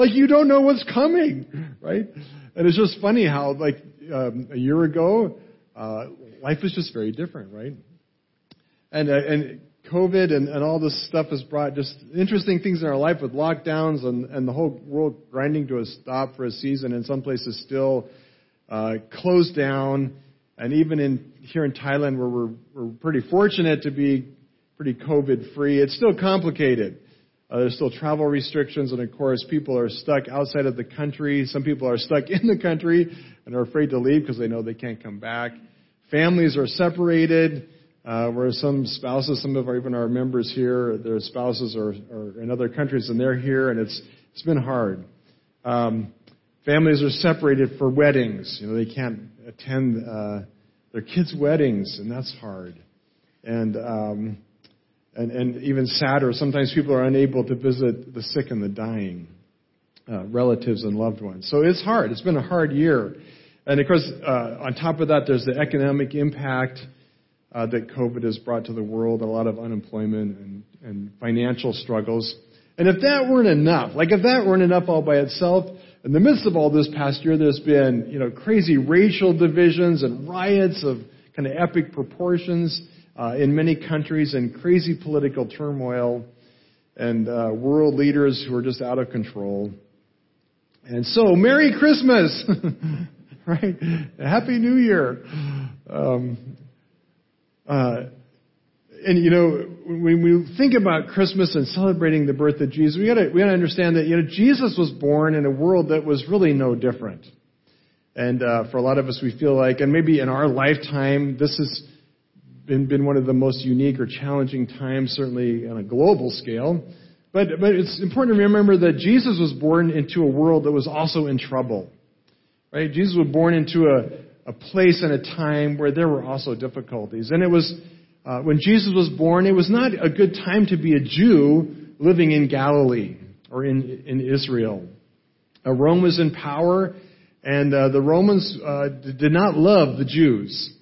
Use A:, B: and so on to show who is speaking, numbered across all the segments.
A: like you don't know what's coming, right? And it's just funny how, like, um, a year ago, uh, life was just very different, right? And, uh, and COVID and, and all this stuff has brought just interesting things in our life with lockdowns and, and the whole world grinding to a stop for a season, and some places still uh, closed down. And even in here in Thailand, where we're, we're pretty fortunate to be pretty COVID free, it's still complicated. Uh, there's still travel restrictions, and of course, people are stuck outside of the country. Some people are stuck in the country and are afraid to leave because they know they can't come back. Families are separated, uh, where some spouses, some of our, even our members here, their spouses are, are in other countries and they're here, and it's it's been hard. Um, families are separated for weddings. You know, they can't attend uh, their kids' weddings, and that's hard. And um, and, and even sadder, sometimes people are unable to visit the sick and the dying, uh, relatives and loved ones. So it's hard. It's been a hard year. And of course, uh, on top of that, there's the economic impact uh, that COVID has brought to the world, a lot of unemployment and, and financial struggles. And if that weren't enough, like if that weren't enough all by itself, in the midst of all this past year, there's been, you know, crazy racial divisions and riots of kind of epic proportions uh, in many countries in crazy political turmoil and uh, world leaders who are just out of control. And so, Merry Christmas! right? Happy New Year! Um, uh, and you know, when we think about Christmas and celebrating the birth of Jesus, we gotta, we gotta understand that, you know, Jesus was born in a world that was really no different. And, uh, for a lot of us, we feel like, and maybe in our lifetime, this has been, been one of the most unique or challenging times, certainly on a global scale. But, but it's important to remember that Jesus was born into a world that was also in trouble. Right? Jesus was born into a, a place and a time where there were also difficulties. And it was, uh, when Jesus was born, it was not a good time to be a Jew living in Galilee or in, in Israel. Uh, Rome was in power, and uh, the Romans uh, did not love the Jews,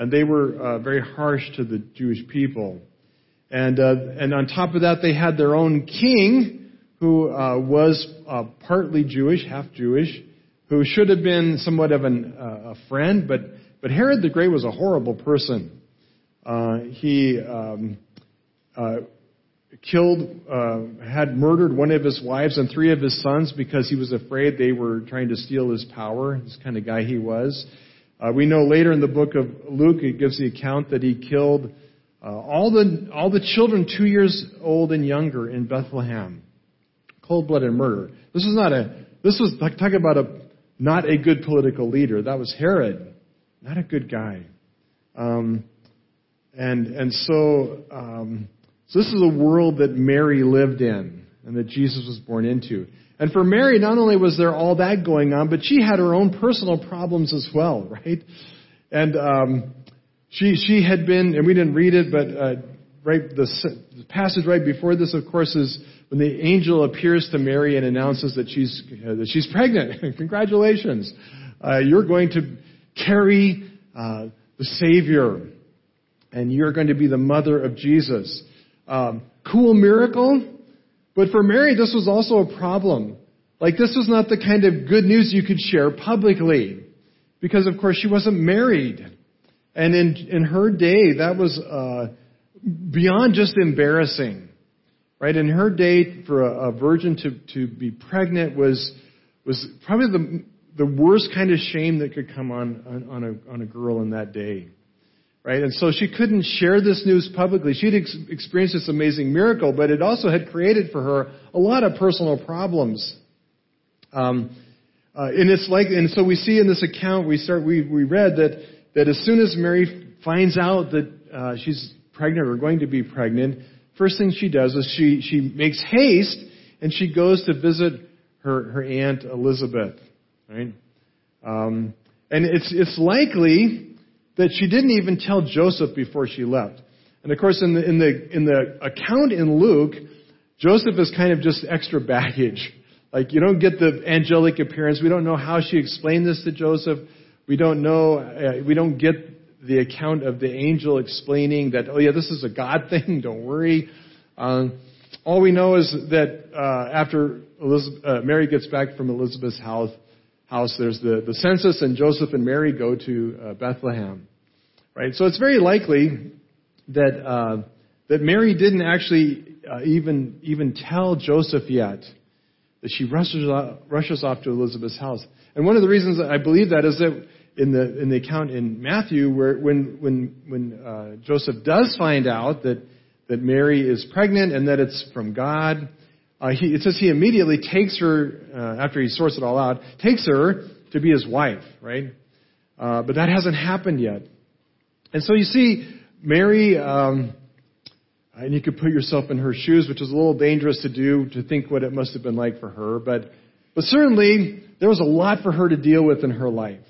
A: and they were uh, very harsh to the Jewish people. And uh, and on top of that, they had their own king, who was partly Jewish, half Jewish, who should have been somewhat of an, a friend, but but Herod the Great was a horrible person. Uh, he um, uh, killed, uh, had murdered one of his wives and three of his sons because he was afraid they were trying to steal his power. This kind of guy he was. Uh, we know later in the book of Luke, it gives the account that he killed uh, all the all the children two years old and younger in Bethlehem. Cold-blooded murder. This was not a. This was talk about a not a good political leader. That was Herod, not a good guy. Um, and, and so, um, so this is a world that Mary lived in and that Jesus was born into. And for Mary, not only was there all that going on, but she had her own personal problems as well, right? And um, she she had been, and we didn't read it, but uh, right the, the passage right before this, of course, is when the angel appears to Mary and announces that she's uh, that she's pregnant. Congratulations, uh, you're going to carry uh, the Savior and you're going to be the mother of Jesus. Um, cool miracle, but for Mary, this was also a problem. Like, this was not the kind of good news you could share publicly, because of course she wasn't married. And in, in her day, that was uh, beyond just embarrassing. Right? In her day, for a, a virgin to, to be pregnant was, was probably the, the worst kind of shame that could come on, on, on, a, on a girl in that day. Right? And so she couldn't share this news publicly. She'd ex- experienced this amazing miracle, but it also had created for her a lot of personal problems. Um, uh, and it's like, and so we see in this account, we start, we, we read that, that as soon as Mary finds out that uh, she's pregnant or going to be pregnant, first thing she does is she, she makes haste and she goes to visit her, her aunt Elizabeth, right? Um, and it's, it's likely that she didn't even tell Joseph before she left. And of course, in the, in the, in the account in Luke, Joseph is kind of just extra baggage. Like, you don't get the angelic appearance. We don't know how she explained this to Joseph. We don't know, uh, we don't get the account of the angel explaining that, oh yeah, this is a God thing, don't worry. Um, all we know is that uh, after Elizabeth, uh, Mary gets back from Elizabeth's house, house there's the, the census, and Joseph and Mary go to uh, Bethlehem. Right? So it's very likely that uh, that Mary didn't actually uh, even even tell Joseph yet that she rushes off, rushes off to Elizabeth's house. And one of the reasons I believe that is that in the in the account in Matthew, where when when when uh, Joseph does find out that that Mary is pregnant and that it's from God, uh, he, it says he immediately takes her uh, after he sorts it all out, takes her to be his wife, right? Uh, but that hasn't happened yet. And so you see, Mary, um, and you could put yourself in her shoes, which is a little dangerous to do, to think what it must have been like for her. But, but certainly, there was a lot for her to deal with in her life.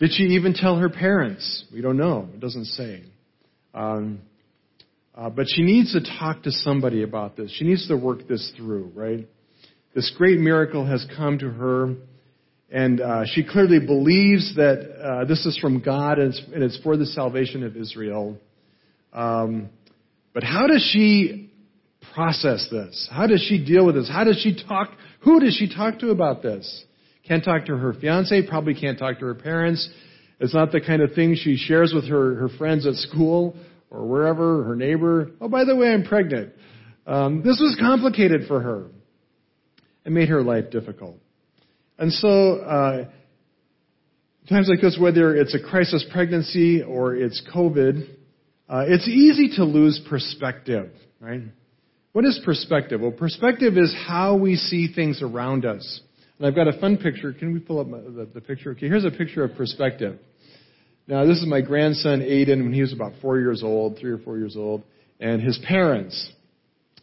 A: Did she even tell her parents? We don't know. It doesn't say. Um, uh, but she needs to talk to somebody about this. She needs to work this through, right? This great miracle has come to her, and uh, she clearly believes that uh, this is from God and it's, and it's, for the salvation of Israel. Um, but how does she process this? How does she deal with this? How does she talk? Who does she talk to about this? Can't talk to her fiance, probably can't talk to her parents. It's not the kind of thing she shares with her, her friends at school or wherever, her neighbor. Oh, by the way, I'm pregnant. Um, this was complicated for her. It made her life difficult. And so, uh, times like this, whether it's a crisis pregnancy or it's COVID, uh, it's easy to lose perspective, right? What is perspective? Well, perspective is how we see things around us. And I've got a fun picture. Can we pull up my, the, the picture? Okay, here's a picture of perspective. Now, this is my grandson Aiden when he was about four years old, three or four years old, and his parents.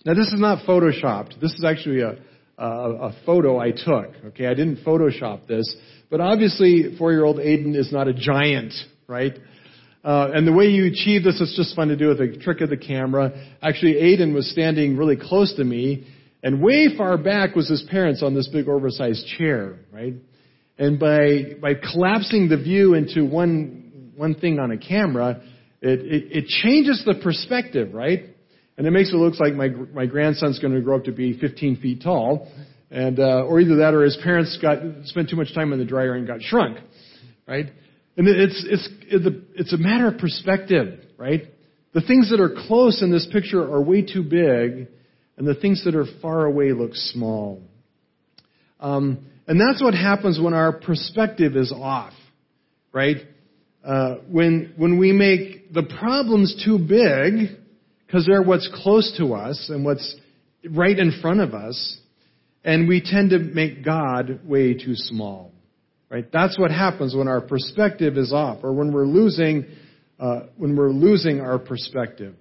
A: Now, this is not photoshopped. This is actually a, a, a photo I took. Okay, I didn't Photoshop this, but obviously, four-year-old Aiden is not a giant, right? Uh, and the way you achieve this is just fun to do with a trick of the camera. Actually, Aiden was standing really close to me, and way far back was his parents on this big oversized chair, right? And by by collapsing the view into one one thing on a camera, it, it, it changes the perspective, right? And it makes it look like my my grandson's going to grow up to be 15 feet tall, and uh, or either that or his parents got spent too much time in the dryer and got shrunk, right? And it's, it's, it's a matter of perspective, right? The things that are close in this picture are way too big, and the things that are far away look small. Um, and that's what happens when our perspective is off, right? Uh, when, when we make the problems too big, because they're what's close to us and what's right in front of us, and we tend to make God way too small. Right? That's what happens when our perspective is off, or when we're losing, uh, when we're losing our perspective.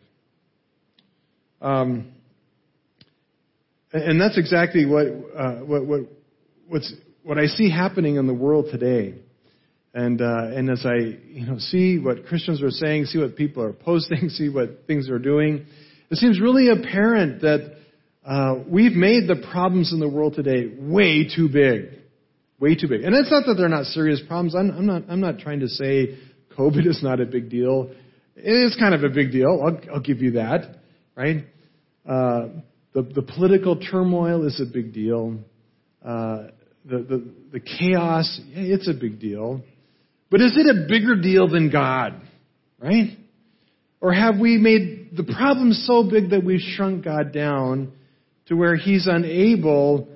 A: Um, and that's exactly what, uh, what, what, what's, what I see happening in the world today. And, uh, and as I you know, see what Christians are saying, see what people are posting, see what things are doing, it seems really apparent that uh, we've made the problems in the world today way too big. Way too big. And it's not that they're not serious problems. I'm, I'm, not, I'm not trying to say COVID is not a big deal. It is kind of a big deal. I'll, I'll give you that, right? Uh, the, the political turmoil is a big deal. Uh, the, the, the chaos, it's a big deal. But is it a bigger deal than God? Right? Or have we made the problem so big that we've shrunk God down to where He's unable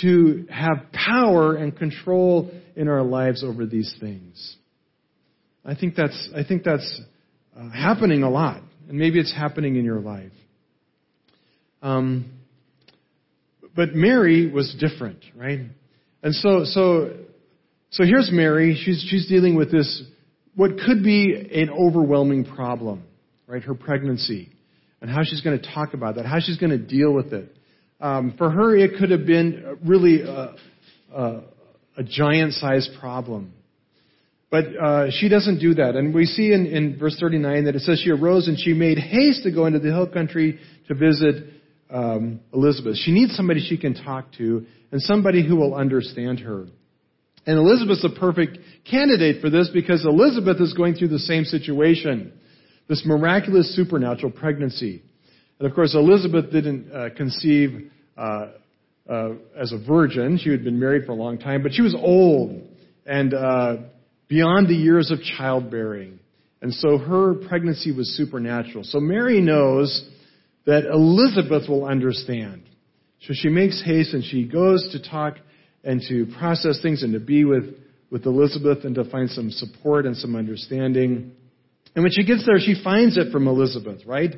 A: to have power and control in our lives over these things. I think that's, I think that's uh, happening a lot. And maybe it's happening in your life. Um, but Mary was different, right? And so, so, so here's Mary. She's, she's dealing with this, what could be an overwhelming problem, right? Her pregnancy. And how she's going to talk about that, how she's going to deal with it. Um, for her, it could have been really a, a, a giant-sized problem. But uh, she doesn't do that. And we see in, in verse 39 that it says she arose and she made haste to go into the hill country to visit um, Elizabeth. She needs somebody she can talk to and somebody who will understand her. And Elizabeth's a perfect candidate for this because Elizabeth is going through the same situation. This miraculous supernatural pregnancy. And of course, Elizabeth didn't uh, conceive uh, uh, as a virgin. She had been married for a long time, but she was old and uh, beyond the years of childbearing. And so her pregnancy was supernatural. So Mary knows that Elizabeth will understand. So she makes haste and she goes to talk and to process things and to be with, with Elizabeth and to find some support and some understanding. And when she gets there, she finds it from Elizabeth, right?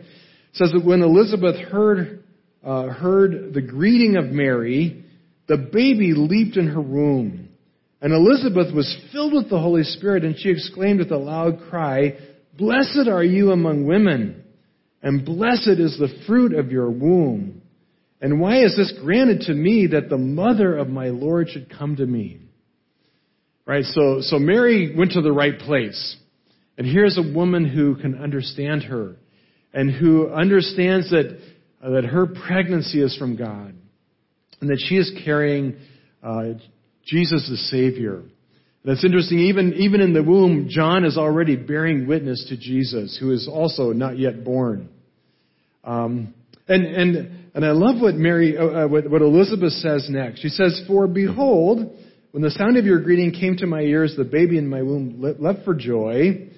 A: Says that when Elizabeth heard, uh, heard the greeting of Mary, the baby leaped in her womb. And Elizabeth was filled with the Holy Spirit, and she exclaimed with a loud cry, Blessed are you among women, and blessed is the fruit of your womb. And why is this granted to me that the mother of my Lord should come to me? Right, so, so Mary went to the right place. And here's a woman who can understand her and who understands that, uh, that her pregnancy is from God and that she is carrying uh, Jesus the Savior. And it's interesting, even, even in the womb, John is already bearing witness to Jesus, who is also not yet born. Um, and, and, and I love what Mary, uh, uh what, what Elizabeth says next. She says, For behold, when the sound of your greeting came to my ears, the baby in my womb leapt for joy.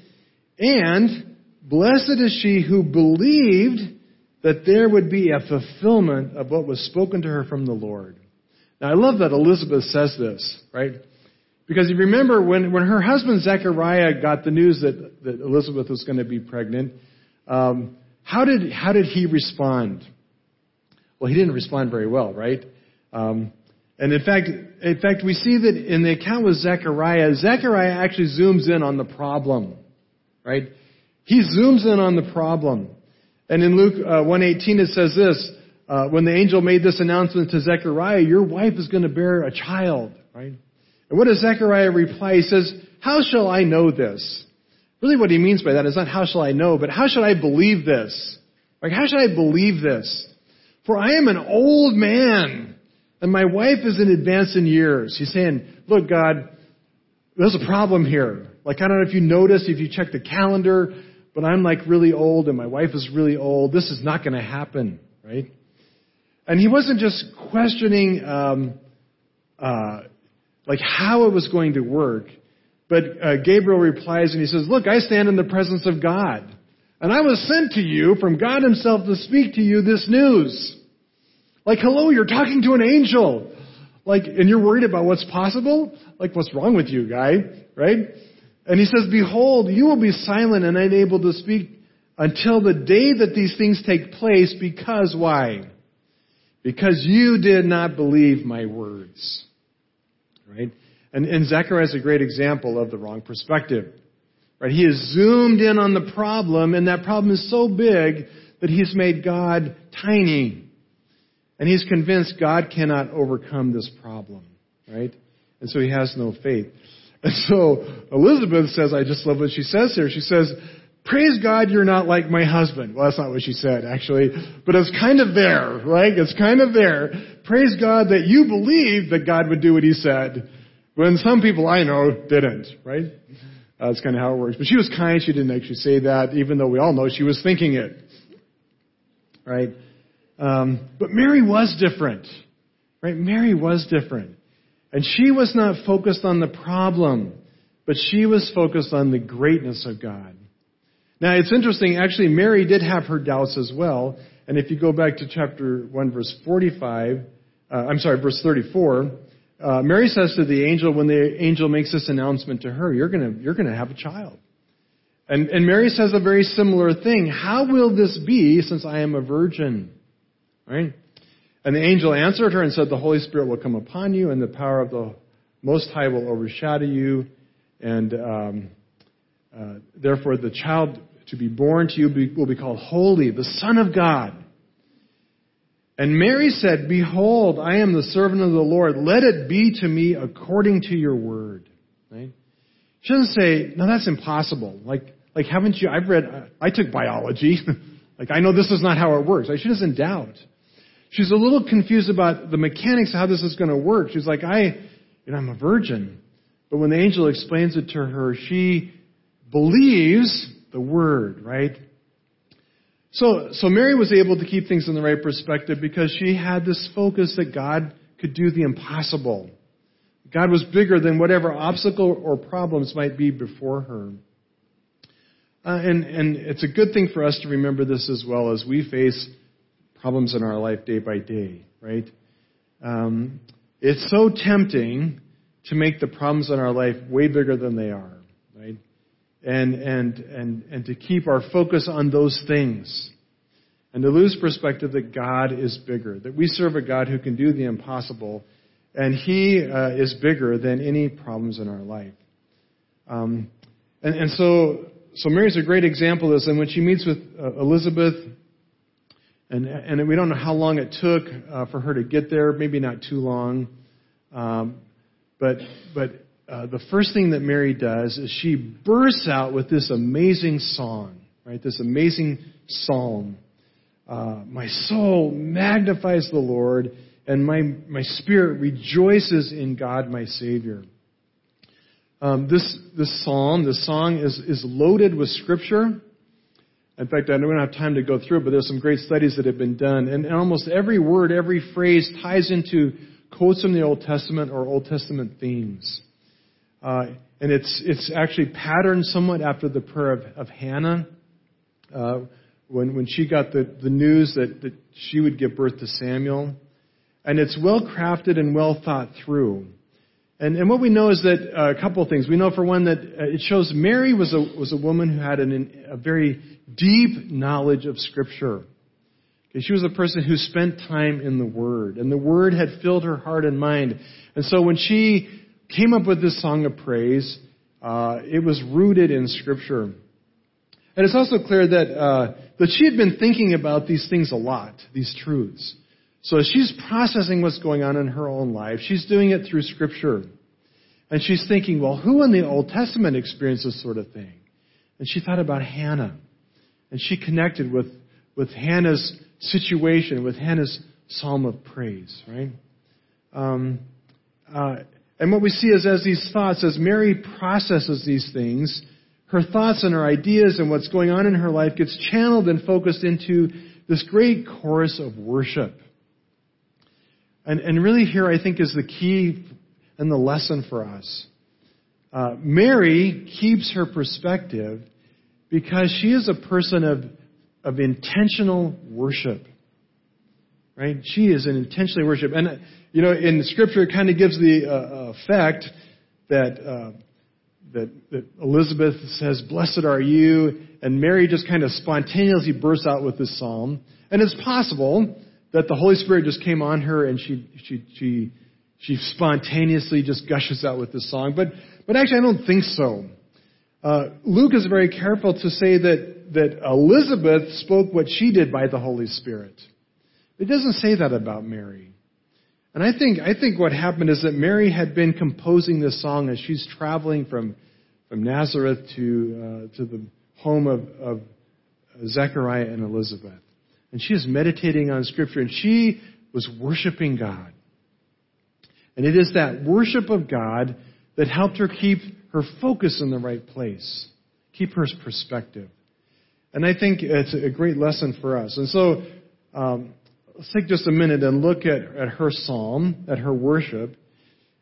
A: And blessed is she who believed that there would be a fulfillment of what was spoken to her from the Lord. Now I love that Elizabeth says this, right? Because you remember when, when her husband Zechariah got the news that, that Elizabeth was going to be pregnant, um, how did how did he respond? Well, he didn't respond very well, right? Um, and in fact, in fact, we see that in the account with Zechariah, Zechariah actually zooms in on the problem, right? He zooms in on the problem. And in Luke uh, 118 it says this, uh, when the angel made this announcement to Zechariah, your wife is going to bear a child, right? And what does Zechariah reply? He says, how shall I know this? Really what he means by that is not how shall I know, but how should I believe this? Like, how should I believe this? For I am an old man, and my wife is in advance in years. He's saying, look, God, there's a problem here. Like, I don't know if you noticed, if you check the calendar, but I'm like really old and my wife is really old. This is not going to happen, right? And he wasn't just questioning, um, uh, like how it was going to work, but uh, Gabriel replies and he says, "Look, I stand in the presence of God, and I was sent to you from God Himself to speak to you this news." Like, hello, you're talking to an angel. Like, and you're worried about what's possible? Like, what's wrong with you, guy? Right? And he says, Behold, you will be silent and unable to speak until the day that these things take place because why? Because you did not believe my words. Right? And, and Zechariah is a great example of the wrong perspective. Right? He has zoomed in on the problem, and that problem is so big that he's made God tiny. And he's convinced God cannot overcome this problem. Right? And so he has no faith. And so Elizabeth says, I just love what she says here. She says, Praise God you're not like my husband. Well, that's not what she said, actually. But it's kind of there, right? It's kind of there. Praise God that you believed that God would do what he said, when some people I know didn't, right? That's kind of how it works. But she was kind. She didn't actually say that, even though we all know she was thinking it. Right? Um, but Mary was different. Right? Mary was different. And she was not focused on the problem, but she was focused on the greatness of God. Now it's interesting, actually Mary did have her doubts as well. And if you go back to chapter 1 verse 45, uh, I'm sorry, verse 34, uh, Mary says to the angel when the angel makes this announcement to her, you're gonna, you're gonna have a child. And, and Mary says a very similar thing. How will this be since I am a virgin? Right? And the angel answered her and said, The Holy Spirit will come upon you, and the power of the Most High will overshadow you. And um, uh, therefore, the child to be born to you will be called Holy, the Son of God. And Mary said, Behold, I am the servant of the Lord. Let it be to me according to your word. Right? She doesn't say, No, that's impossible. Like, like haven't you? I've read, I took biology. like, I know this is not how it works. She doesn't doubt. She's a little confused about the mechanics of how this is going to work. She's like, I, you know, I'm a virgin. But when the angel explains it to her, she believes the word, right? So, so Mary was able to keep things in the right perspective because she had this focus that God could do the impossible. God was bigger than whatever obstacle or problems might be before her. Uh, and, and it's a good thing for us to remember this as well as we face problems in our life day by day, right? Um, it's so tempting to make the problems in our life way bigger than they are? And, and, and, and to keep our focus on those things. And to lose perspective that God is bigger, that we serve a God who can do the impossible, and He uh, is bigger than any problems in our life. Um, and, and so, so Mary's a great example of this. And when she meets with uh, Elizabeth, and, and we don't know how long it took uh, for her to get there, maybe not too long. Um, but but uh, the first thing that Mary does is she bursts out with this amazing song, right? This amazing psalm. Uh, my soul magnifies the Lord, and my, my spirit rejoices in God my Savior. Um, this, this psalm, this song is, is loaded with scripture. In fact, I don't have time to go through it, but there's some great studies that have been done. And, and almost every word, every phrase ties into quotes from the Old Testament or Old Testament themes. Uh, and it's, it's actually patterned somewhat after the prayer of, of Hannah. Uh, when, when she got the, the news that, that she would give birth to Samuel. And it's well crafted and well thought through. And, and what we know is that uh, a couple of things. We know, for one, that uh, it shows Mary was a, was a woman who had an, a very deep knowledge of Scripture. Okay, she was a person who spent time in the Word, and the Word had filled her heart and mind. And so when she came up with this song of praise, uh, it was rooted in Scripture. And it's also clear that, uh, that she had been thinking about these things a lot, these truths. So she's processing what's going on in her own life, she's doing it through Scripture. And she's thinking, well, who in the Old Testament experienced this sort of thing? And she thought about Hannah. And she connected with, with Hannah's situation, with Hannah's psalm of praise, right? Um, uh, and what we see is as these thoughts, as Mary processes these things, her thoughts and her ideas and what's going on in her life gets channeled and focused into this great chorus of worship. And, and really, here I think is the key and the lesson for us. Uh, Mary keeps her perspective because she is a person of, of intentional worship. Right? She is an intentionally worship. And, you know, in Scripture, it kind of gives the uh, effect that, uh, that, that Elizabeth says, Blessed are you. And Mary just kind of spontaneously bursts out with this psalm. And it's possible that the Holy Spirit just came on her and she, she, she, she spontaneously just gushes out with this song. But, but actually, I don't think so. Uh, Luke is very careful to say that, that Elizabeth spoke what she did by the Holy Spirit. It doesn't say that about Mary. And I think, I think what happened is that Mary had been composing this song as she's traveling from, from Nazareth to, uh, to the home of, of Zechariah and Elizabeth and she is meditating on Scripture, and she was worshiping God. And it is that worship of God that helped her keep her focus in the right place, keep her perspective. And I think it's a great lesson for us. And so, um, let's take just a minute and look at, at her psalm, at her worship,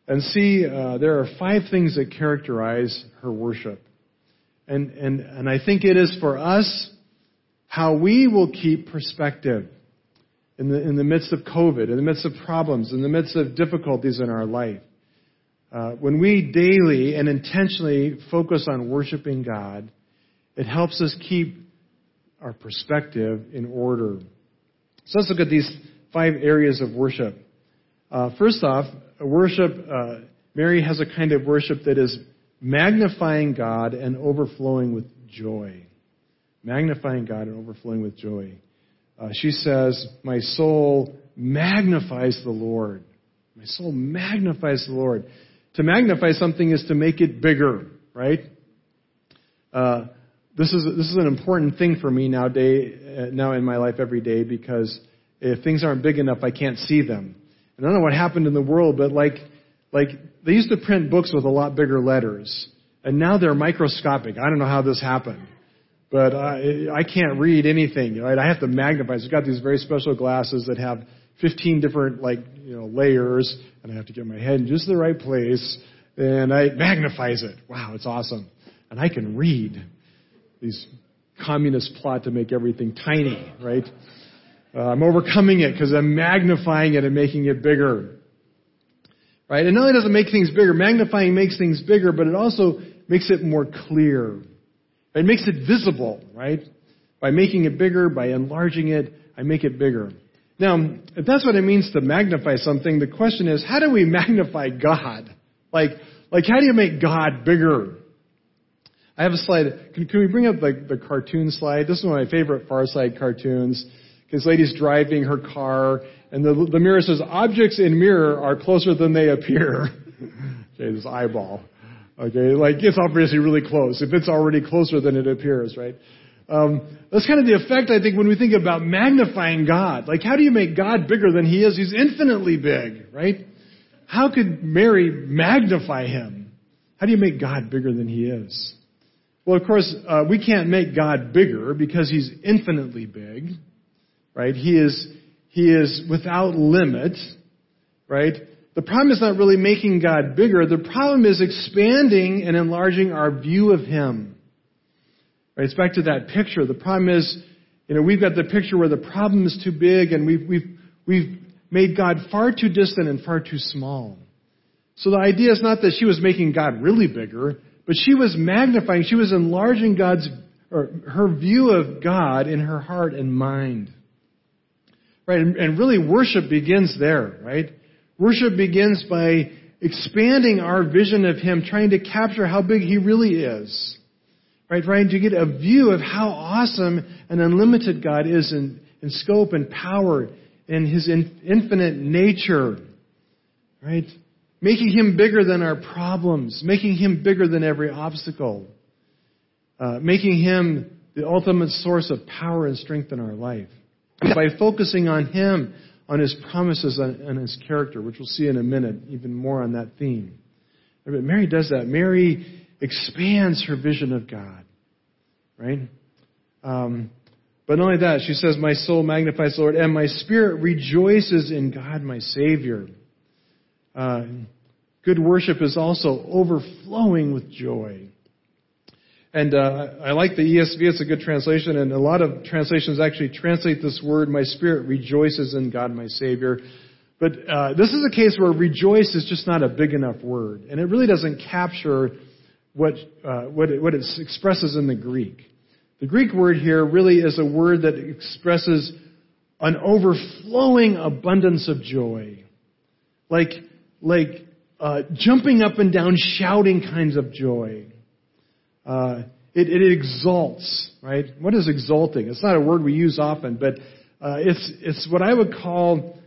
A: and see uh, there are five things that characterize her worship. And, and, and I think it is for us how we will keep perspective in the, in the midst of COVID, in the midst of problems, in the midst of difficulties in our life. Uh, when we daily and intentionally focus on worshiping God, it helps us keep our perspective in order. So let's look at these five areas of worship. Uh, first off, worship, uh, Mary has a kind of worship that is magnifying God and overflowing with joy magnifying God and overflowing with joy. Uh, she says, My soul magnifies the Lord. My soul magnifies the Lord. To magnify something is to make it bigger, right? This is this is an important thing for me now day uh, now in my life every day because if things aren't big enough, I can't see them. And I don't know what happened in the world, but like like they used to print books with a lot bigger letters, and now they're microscopic. I don't know how this happened. but I, I can't read anything. Right? I have to magnify. So I've got these very special glasses that have 15 different like you know layers, and I have to get my head in just the right place, and I magnifies it. Wow, it's awesome, and I can read. These communist plot to make everything tiny, right? Uh, I'm overcoming it because I'm magnifying it and making it bigger. Right? And not only does it make things bigger, magnifying makes things bigger, but it also makes it more clear. It makes it visible, right? By making it bigger, by enlarging it, I make it bigger. Now, if that's what it means to magnify something, the question is, how do we magnify God? Like, like how do you make God bigger? I have a slide. Can, can we bring up the, the cartoon slide? This is one of my favorite Far Side cartoons. This lady's driving her car, and the, the mirror says, objects in mirror are closer than they appear. okay, this eyeball. Okay, like it's obviously really close. If it's already closer than it appears, right? Um, that's kind of the effect I think when we think about magnifying God. Like, how do you make God bigger than He is? He's infinitely big, right? How could Mary magnify Him? How do you make God bigger than He is? Well, of course, uh, we can't make God bigger because He's infinitely big, right? He is He is without limit, right? The problem is not really making God bigger. The problem is expanding and enlarging our view of Him. Right? It's back to that picture. The problem is, you know, we've got the picture where the problem is too big and we've, we've, we've made God far too distant and far too small. So the idea is not that she was making God really bigger, but she was magnifying, she was enlarging God's, or her view of God in her heart and mind. Right? And, and really worship begins there, right? Worship begins by expanding our vision of Him, trying to capture how big He really is. Right? Trying to get a view of how awesome and unlimited God is in, in scope and power and His in, infinite nature. Right? Making Him bigger than our problems, making Him bigger than every obstacle, uh, making Him the ultimate source of power and strength in our life. By focusing on Him, on his promises and his character, which we'll see in a minute, even more on that theme. But Mary does that. Mary expands her vision of God, right? Um, but not only that, she says, My soul magnifies the Lord, and my spirit rejoices in God my Savior. Uh, good worship is also overflowing with joy. And uh, I like the ESV; it's a good translation, and a lot of translations actually translate this word, "My spirit rejoices in God, my Savior." But uh, this is a case where "rejoice" is just not a big enough word, and it really doesn't capture what uh, what, it, what it expresses in the Greek. The Greek word here really is a word that expresses an overflowing abundance of joy, like like uh, jumping up and down, shouting kinds of joy. Uh, it, it, exalts, right? What is exalting? It's not a word we use often, but uh, it's it's what I would call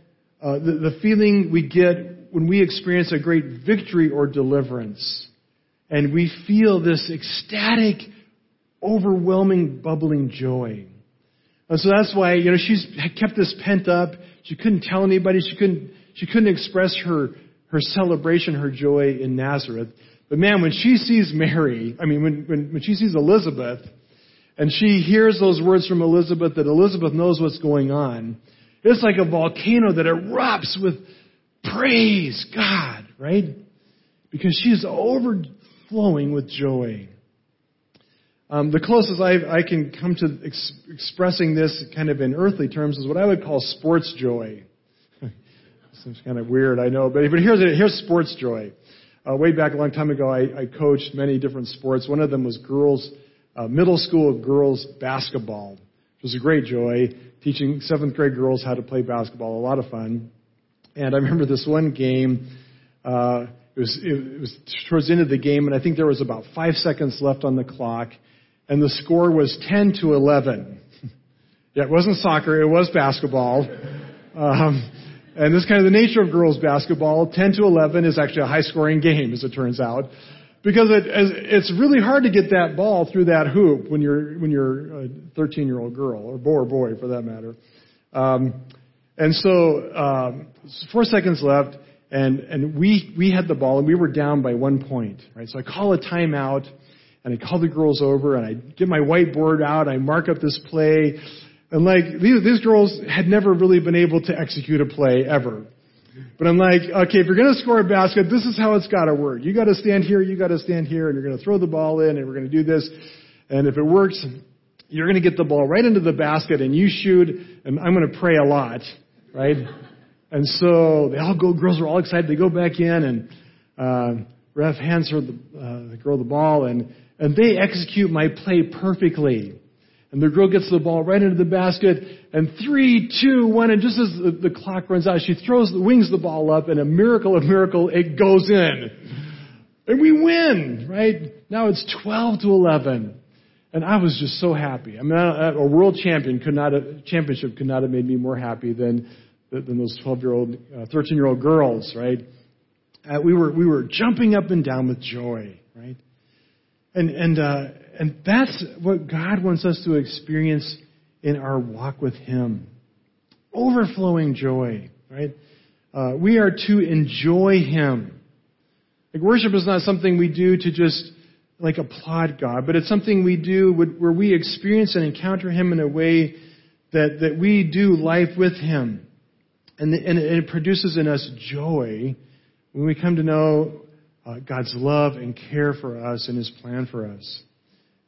A: uh, the, the feeling we get when we experience a great victory or deliverance, and we feel this ecstatic, overwhelming, bubbling joy. And so that's why you know she's kept this pent up. She couldn't tell anybody. She couldn't she couldn't express her her celebration, her joy in Nazareth. But man, when she sees Mary, I mean, when, when, when she sees Elizabeth, and she hears those words from Elizabeth that Elizabeth knows what's going on, it's like a volcano that erupts with praise God, right? Because she's overflowing with joy. Um, the closest I, I, can come to ex- expressing this kind of in earthly terms is what I would call sports joy. Seems kind of weird, I know, but, here's, here's sports joy. Uh, way back a long time ago, I, I, coached many different sports. One of them was girls, uh, middle school girls basketball. It was a great joy teaching seventh grade girls how to play basketball. A lot of fun. And I remember this one game. Uh, it was it was towards the end of the game, and I think there was about five seconds left on the clock, and the score was 10 to 11. yeah, it wasn't soccer; it was basketball. Um, and this is kind of the nature of girls basketball. 10 to 11 is actually a high scoring game, as it turns out. Because it, it's really hard to get that ball through that hoop when you're, when you're a 13 year old girl, or boy or boy for that matter. Um, and so, um, four seconds left, and, and we, we had the ball, and we were down by one point, right? So I call a timeout, and I call the girls over and I get my whiteboard out, I mark up this play, and like these, these girls had never really been able to execute a play ever. But I'm like, okay, if you're going to score a basket, this is how it's got to work. You got to stand here, you got to stand here, and you're going to throw the ball in, and we're going to do this. And if it works, you're going to get the ball right into the basket, and you shoot, and I'm going to pray a lot, right? And so they all go, girls are all excited. They go back in, and uh, ref hands her the, uh, the girl the ball, and and they execute my play perfectly. And the girl gets the ball right into the basket, and three, two, one, and just as the, the clock runs out, she throws, the, wings the ball up, and a miracle of miracle, it goes in. And we win, right? Now it's 12 to 11. And I was just so happy. I mean, a world champion could not have, championship could not have made me more happy than, than those 12 year old, uh, 13 year old girls, right? Uh, we were, we were jumping up and down with joy, right? And, and, uh, and that's what God wants us to experience in our walk with Him. Overflowing joy, right? Uh, we are to enjoy Him. Like worship is not something we do to just like applaud God, but it's something we do where we experience and encounter Him in a way that, that we do life with Him. And, the, and it produces in us joy when we come to know uh, God's love and care for us and His plan for us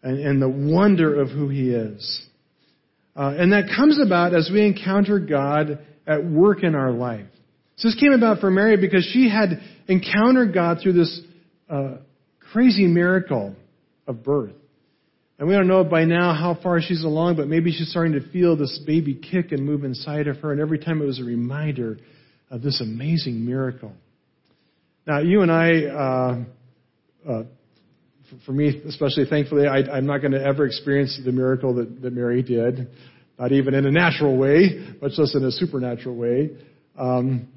A: and, and the wonder of who He is. Uh, and that comes about as we encounter God at work in our life. So this came about for Mary because she had encountered God through this uh, crazy miracle of birth. And we don't know by now how far she's along, but maybe she's starting to feel this baby kick and move inside of her. And every time it was a reminder of this amazing miracle. Now, you and I, uh, uh, for me especially, thankfully, I, am not going to ever experience the miracle that, that Mary did, not even in a natural way, much less in a supernatural way. Um,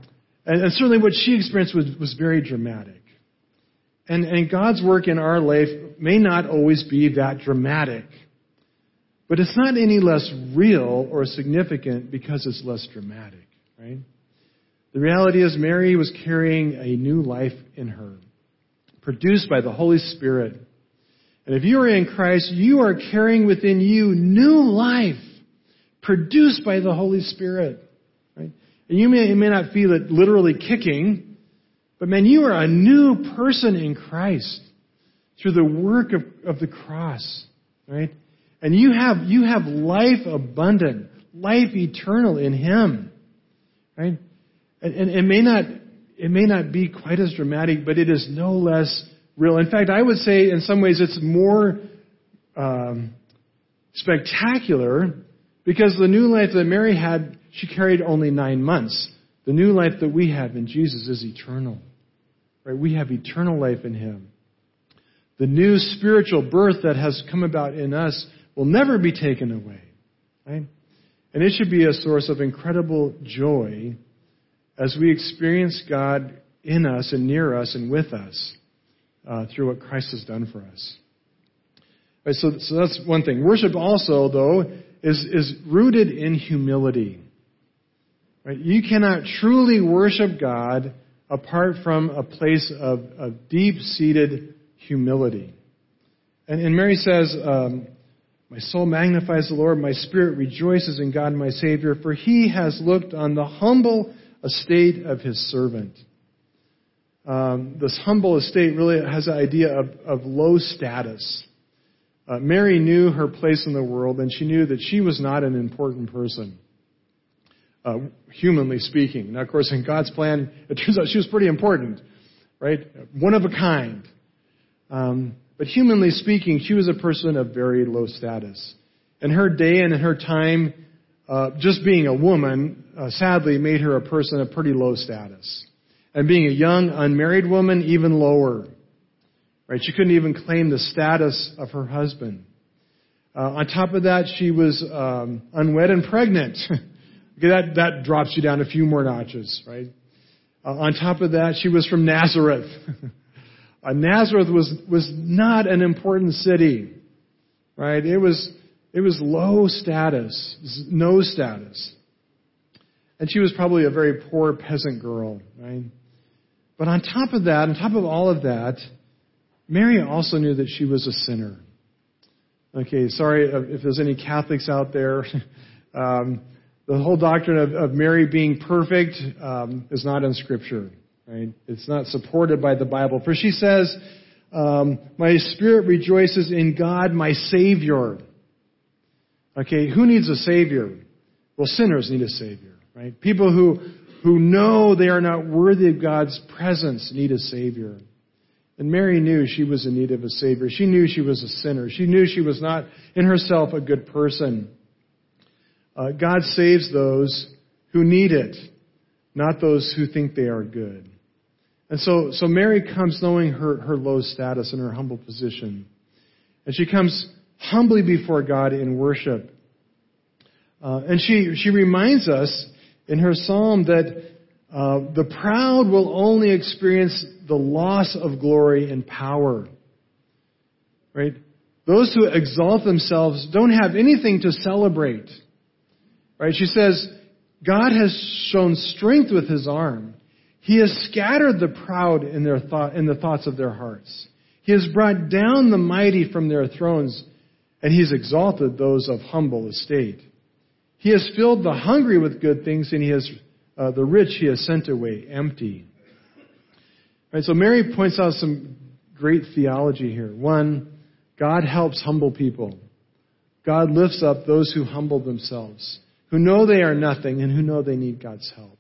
A: and, and, certainly what she experienced was, was very dramatic. And, and God's work in our life may not always be that dramatic. But it's not any less real or significant because it's less dramatic, right? The reality is Mary was carrying a new life in her produced by the Holy Spirit. And if you are in Christ, you are carrying within you new life produced by the Holy Spirit. Right? And you may, you may not feel it literally kicking, but man, you are a new person in Christ through the work of, of the cross. Right? And you have, you have life abundant, life eternal in Him. Right? And, and it may not it may not be quite as dramatic, but it is no less real. In fact, I would say in some ways it's more um, spectacular because the new life that Mary had, she carried only nine months. The new life that we have in Jesus is eternal. Right? We have eternal life in Him. The new spiritual birth that has come about in us will never be taken away. Right? And it should be a source of incredible joy as we experience God in us and near us and with us uh, through what Christ has done for us. So, so that's one thing. Worship also, though, is, is rooted in humility. Right? You cannot truly worship God apart from a place of, of deep-seated humility. And, and Mary says, um, My soul magnifies the Lord, my spirit rejoices in God my Savior, for he has looked on the humble estate of his servant. Um, this humble estate really has an idea of, of low status. Uh, Mary knew her place in the world, and she knew that she was not an important person, uh, humanly speaking. Now, of course, in God's plan, it turns out she was pretty important, right? One of a kind. Um, but humanly speaking, she was a person of very low status. In her day and in her time, uh, just being a woman, uh, sadly, made her a person of pretty low status. And being a young, unmarried woman, even lower. Right? She couldn't even claim the status of her husband. Uh, on top of that, she was um, unwed and pregnant. that, that drops you down a few more notches, right? Uh, on top of that, she was from Nazareth. uh, Nazareth was, was not an important city, right? It was, it was low status, no status. And she was probably a very poor peasant girl, right? But on top of that, on top of all of that, Mary also knew that she was a sinner. Okay, sorry if there's any Catholics out there. Um, the whole doctrine of, of Mary being perfect um, is not in Scripture. Right? It's not supported by the Bible. For she says, um, "My spirit rejoices in God, my Savior." Okay, who needs a Savior? Well, sinners need a Savior, right? People who who know they are not worthy of God's presence need a Savior. And Mary knew she was in need of a Savior. She knew she was a sinner. She knew she was not in herself a good person. Uh, God saves those who need it, not those who think they are good. And so, so Mary comes knowing her, her low status and her humble position. And she comes humbly before God in worship. Uh, and she, she reminds us in her psalm that uh, the proud will only experience the loss of glory and power. Right? Those who exalt themselves don't have anything to celebrate. Right? She says, God has shown strength with his arm. He has scattered the proud in, their thought, in the thoughts of their hearts. He has brought down the mighty from their thrones, and he's exalted those of humble estate. He has filled the hungry with good things, and he has uh, the rich he has sent away empty. Right, so Mary points out some great theology here. One, God helps humble people. God lifts up those who humble themselves, who know they are nothing and who know they need God's help.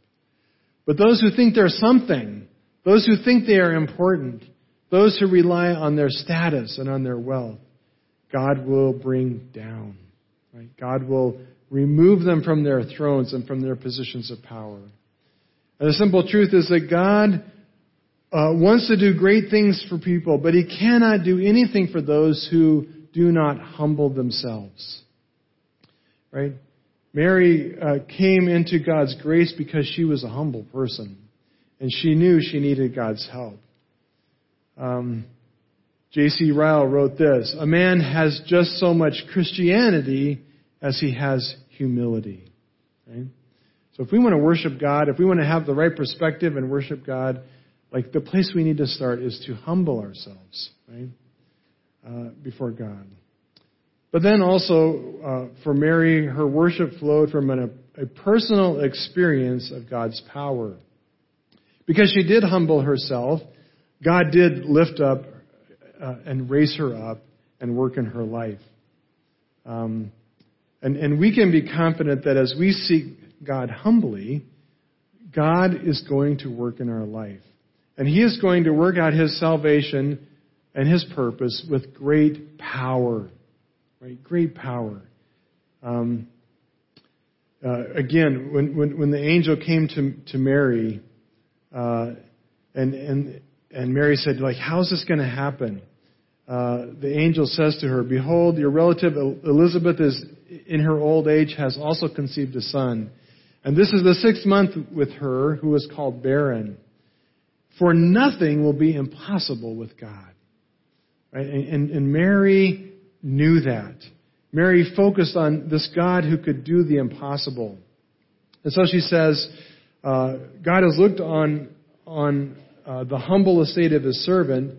A: But those who think they're something, those who think they are important, those who rely on their status and on their wealth, God will bring down. Right? God will remove them from their thrones and from their positions of power. And the simple truth is that God uh, wants to do great things for people, but He cannot do anything for those who do not humble themselves. Right? Mary uh, came into God's grace because she was a humble person, and she knew she needed God's help. Um, J.C. Ryle wrote this A man has just so much Christianity as he has humility. Right? So if we want to worship God, if we want to have the right perspective and worship God, like the place we need to start is to humble ourselves, right, uh, before God. But then also uh, for Mary, her worship flowed from an, a personal experience of God's power. Because she did humble herself, God did lift up uh, and raise her up and work in her life. Um, and, and we can be confident that as we seek God humbly, God is going to work in our life. And He is going to work out His salvation and His purpose with great power. Right? Great power. Um, uh, again, when, when, when, the angel came to, to Mary, uh, and, and, and Mary said, like, how's this going to happen? Uh, the angel says to her, Behold, your relative Elizabeth is in her old age has also conceived a son. And this is the sixth month with her who is called barren. For nothing will be impossible with God. Right? And, and, Mary knew that. Mary focused on this God who could do the impossible. And so she says, uh, God has looked on, on uh, the humble estate of his servant.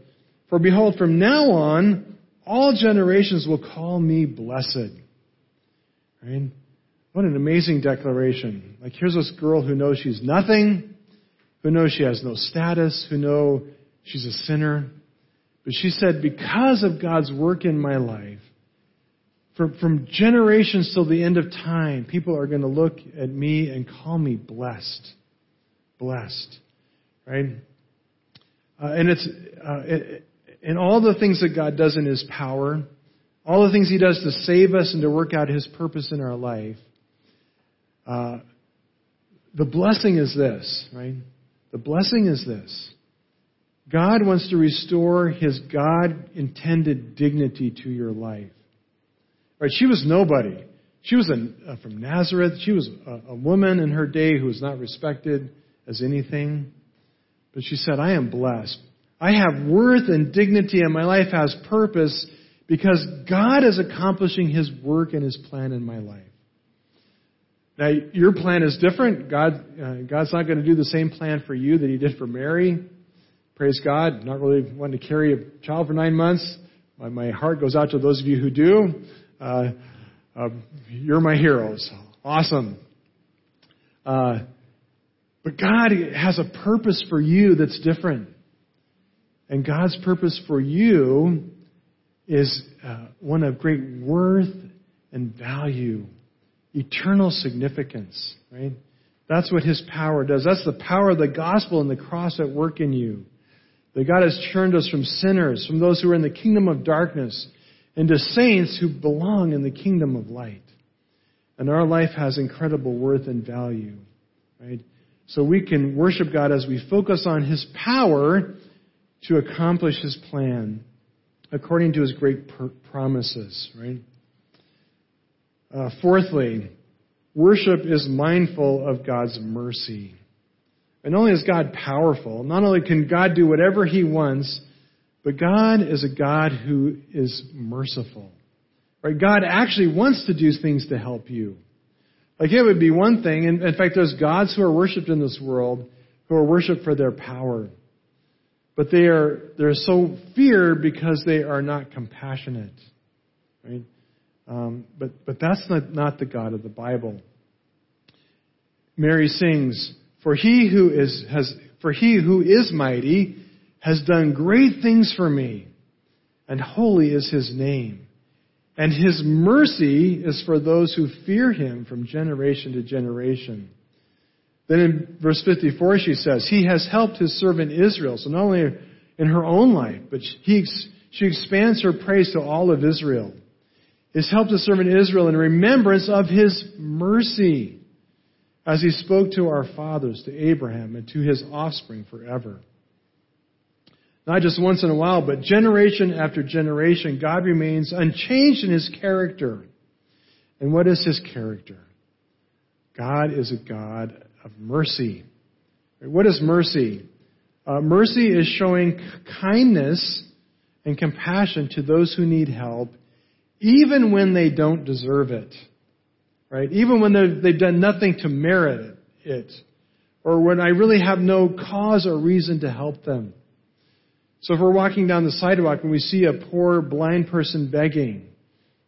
A: For behold, from now on, all generations will call me blessed. Right? What an amazing declaration. Like here's this girl who knows she's nothing, who knows she has no status, who know she's a sinner. But she said, because of God's work in my life, from, from generations till the end of time, people are going to look at me and call me blessed. Blessed. Right? Uh, and it's, uh, it, and all the things that God does in His power, all the things He does to save us and to work out His purpose in our life, uh, the blessing is this, right? The blessing is this. God wants to restore His God intended dignity to your life. Right? She was nobody. She was a, uh, from Nazareth. She was a, a woman in her day who was not respected as anything. But she said, I am blessed. I have worth and dignity, and my life has purpose because God is accomplishing His work and His plan in my life. Now, your plan is different. God, uh, God's not going to do the same plan for you that He did for Mary. praise God. Not really wanting to carry a child for nine months. My, my heart goes out to those of you who do. Uh, uh, you're my heroes. Awesome. Uh, but God has a purpose for you that's different. And God's purpose for you is uh, one of great worth and value, eternal significance, right? That's what His power does. That's the power of the gospel and the cross at work in you. That God has turned us from sinners, from those who are in the kingdom of darkness, into saints who belong in the kingdom of light. And our life has incredible worth and value, right? So we can worship God as we focus on His power to accomplish His plan according to His great promises, right? Uh, fourthly, worship is mindful of God's mercy. And only is God powerful, not only can God do whatever He wants, but God is a God who is merciful. Right? God actually wants to do things to help you. Like it would be one thing, and in fact, there's gods who are worshipped in this world who are worshipped for their power. But they are they're so feared because they are not compassionate. Right? Um, but but that's not, not the God of the Bible. Mary sings, For he who is has for he who is mighty has done great things for me, and holy is his name. And his mercy is for those who fear him from generation to generation. Then in verse 54 she says, He has helped his servant Israel. So not only in her own life, but he, she expands her praise to all of Israel. He's helped his servant Israel in remembrance of his mercy as he spoke to our fathers, to Abraham, and to his offspring forever. Not just once in a while, but generation after generation, God remains unchanged in his character. And what is his character? God is a God of mercy. What is mercy? Uh, mercy is showing kindness and compassion to those who need help, even when they don't deserve it. Right? Even when they've done nothing to merit it. Or when I really have no cause or reason to help them. So if we're walking down the sidewalk and we see a poor blind person begging,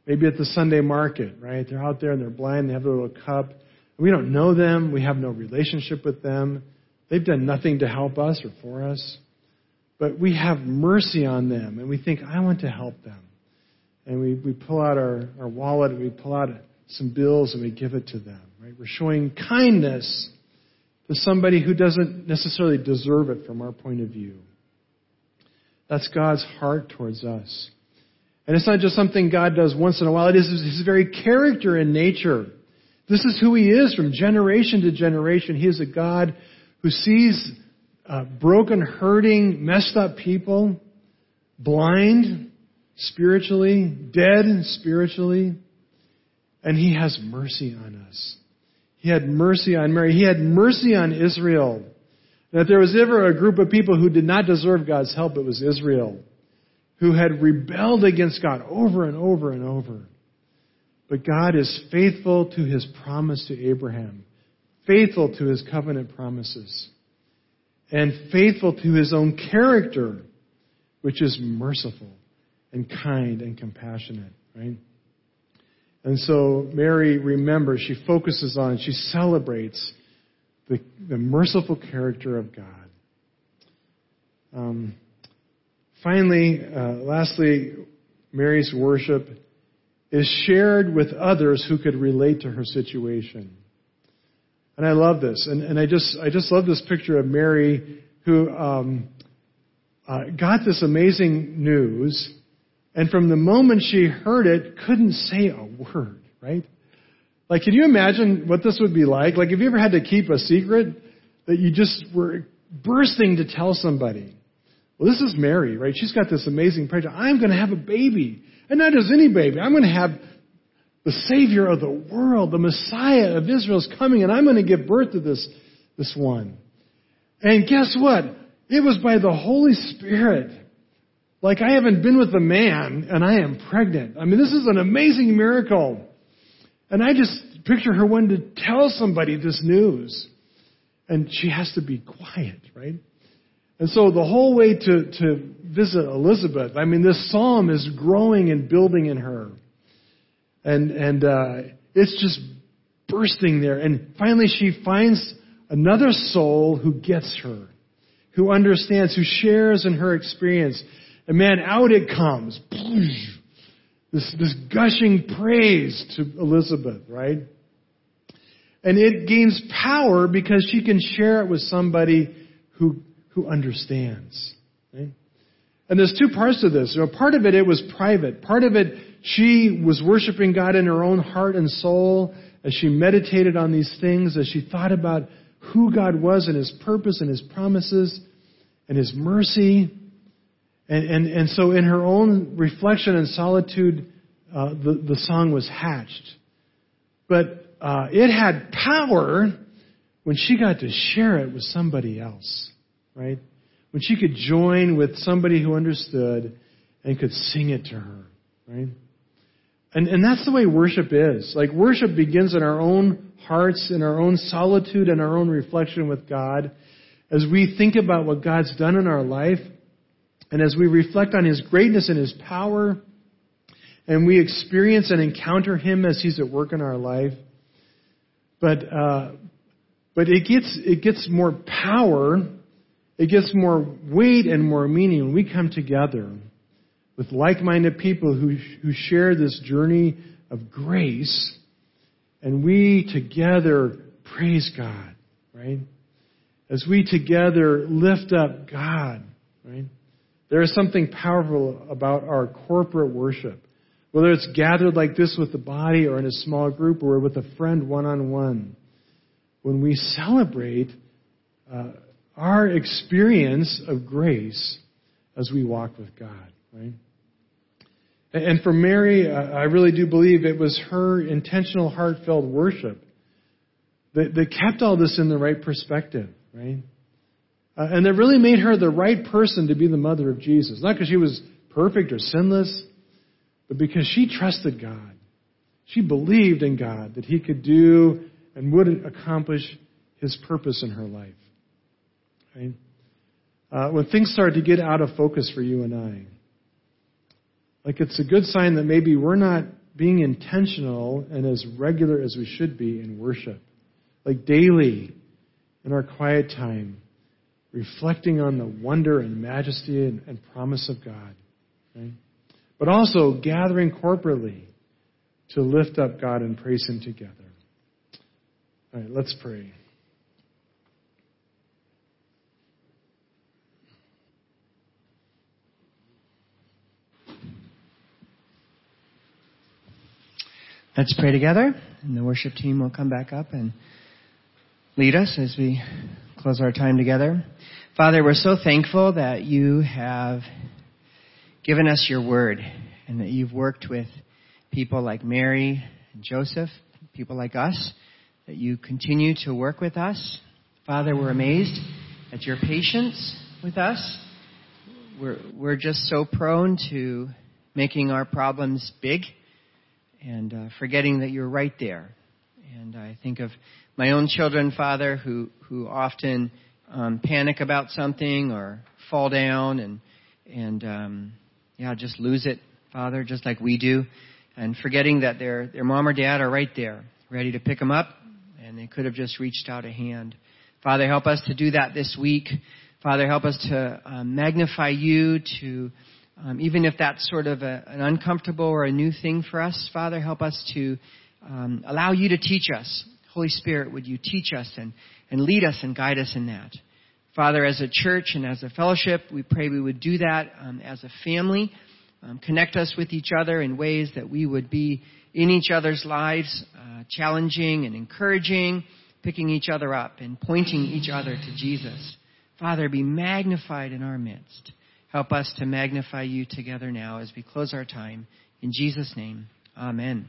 A: maybe at the Sunday market, right? They're out there and they're blind, they have a little cup. We don't know them, we have no relationship with them. They've done nothing to help us or for us. But we have mercy on them and we think, I want to help them. And we, we pull out our, our wallet and we pull out some bills and we give it to them, right? We're showing kindness to somebody who doesn't necessarily deserve it from our point of view. That's God's heart towards us. And it's not just something God does once in a while, it is His very character and nature. This is who He is from generation to generation. He is a God who sees uh, broken, hurting, messed up people, blind spiritually, dead spiritually, and He has mercy on us. He had mercy on Mary. He had mercy on Israel. That if there was ever a group of people who did not deserve God's help, it was Israel, who had rebelled against God over and over and over. But God is faithful to his promise to Abraham, faithful to his covenant promises, and faithful to his own character, which is merciful and kind and compassionate, right? And so Mary remembers, she focuses on, she celebrates the, the merciful character of God. Um, finally, uh, lastly, Mary's worship is shared with others who could relate to her situation. And I love this. And, and I just, I just love this picture of Mary who, um, uh, got this amazing news and from the moment she heard it, couldn't say a word, right? Like, can you imagine what this would be like? Like, have you ever had to keep a secret that you just were bursting to tell somebody? Well, this is Mary, right? She's got this amazing prayer. I'm going to have a baby. And not just any baby. I'm going to have the Savior of the world, the Messiah of Israel is coming, and I'm going to give birth to this, this one. And guess what? It was by the Holy Spirit. Like I haven't been with a man and I am pregnant. I mean, this is an amazing miracle. And I just picture her wanting to tell somebody this news. And she has to be quiet, right? And so the whole way to, to visit Elizabeth, I mean, this psalm is growing and building in her. And, and, uh, it's just bursting there. And finally she finds another soul who gets her, who understands, who shares in her experience. And man, out it comes. This, this gushing praise to Elizabeth, right? And it gains power because she can share it with somebody who, who understands. Right? And there's two parts to this. You know, part of it, it was private. Part of it, she was worshiping God in her own heart and soul as she meditated on these things, as she thought about who God was and His purpose and His promises and His mercy. And, and, and so in her own reflection and solitude, uh, the, the song was hatched. But uh, it had power when she got to share it with somebody else, right? When she could join with somebody who understood and could sing it to her, right? And, and that's the way worship is. Like worship begins in our own hearts, in our own solitude, and our own reflection with God. As we think about what God's done in our life, and as we reflect on His greatness and His power, and we experience and encounter Him as He's at work in our life, but uh, but it gets it gets more power, it gets more weight and more meaning when we come together with like-minded people who who share this journey of grace, and we together praise God, right? As we together lift up God, right? There is something powerful about our corporate worship. Whether it's gathered like this with the body or in a small group or with a friend one on one. When we celebrate uh, our experience of grace as we walk with God, right? And for Mary, I really do believe it was her intentional, heartfelt worship that, that kept all this in the right perspective, right? Uh, and that really made her the right person to be the mother of Jesus. Not because she was perfect or sinless, but because she trusted God. She believed in God that He could do and would accomplish His purpose in her life. Right? Uh, when things start to get out of focus for you and I, like it's a good sign that maybe we're not being intentional and as regular as we should be in worship. Like daily, in our quiet time, reflecting on the wonder and majesty and, and promise of God. Right? but also gathering corporately to lift up God and praise Him together. All right, let's pray.
B: Let's pray together, and the worship team will come back up and lead us as we close our time together. Father, we're so thankful that you have given us your word and that you've worked with people like Mary and Joseph, people like us, that you continue to work with us. Father, we're amazed at your patience with us. We're, we're just so prone to making our problems big and uh, forgetting that you're right there. And I think of my own children, Father, who, who often um, panic about something or fall down and, and um, yeah, just lose it, Father, just like we do, and forgetting that their their mom or dad are right there, ready to pick them up, and they could have just reached out a hand. Father, help us to do that this week. Father, help us to um, magnify you, to um, even if that's sort of a, an uncomfortable or a new thing for us. Father, help us to um, allow you to teach us. Holy Spirit, would you teach us and, and lead us and guide us in that? Father, as a church and as a fellowship, we pray we would do that um, as a family. Um, connect us with each other in ways that we would be in each other's lives, uh, challenging and encouraging, picking each other up and pointing each other to Jesus. Father, be magnified in our midst. Help us to magnify you together now as we close our time. In Jesus' name, amen.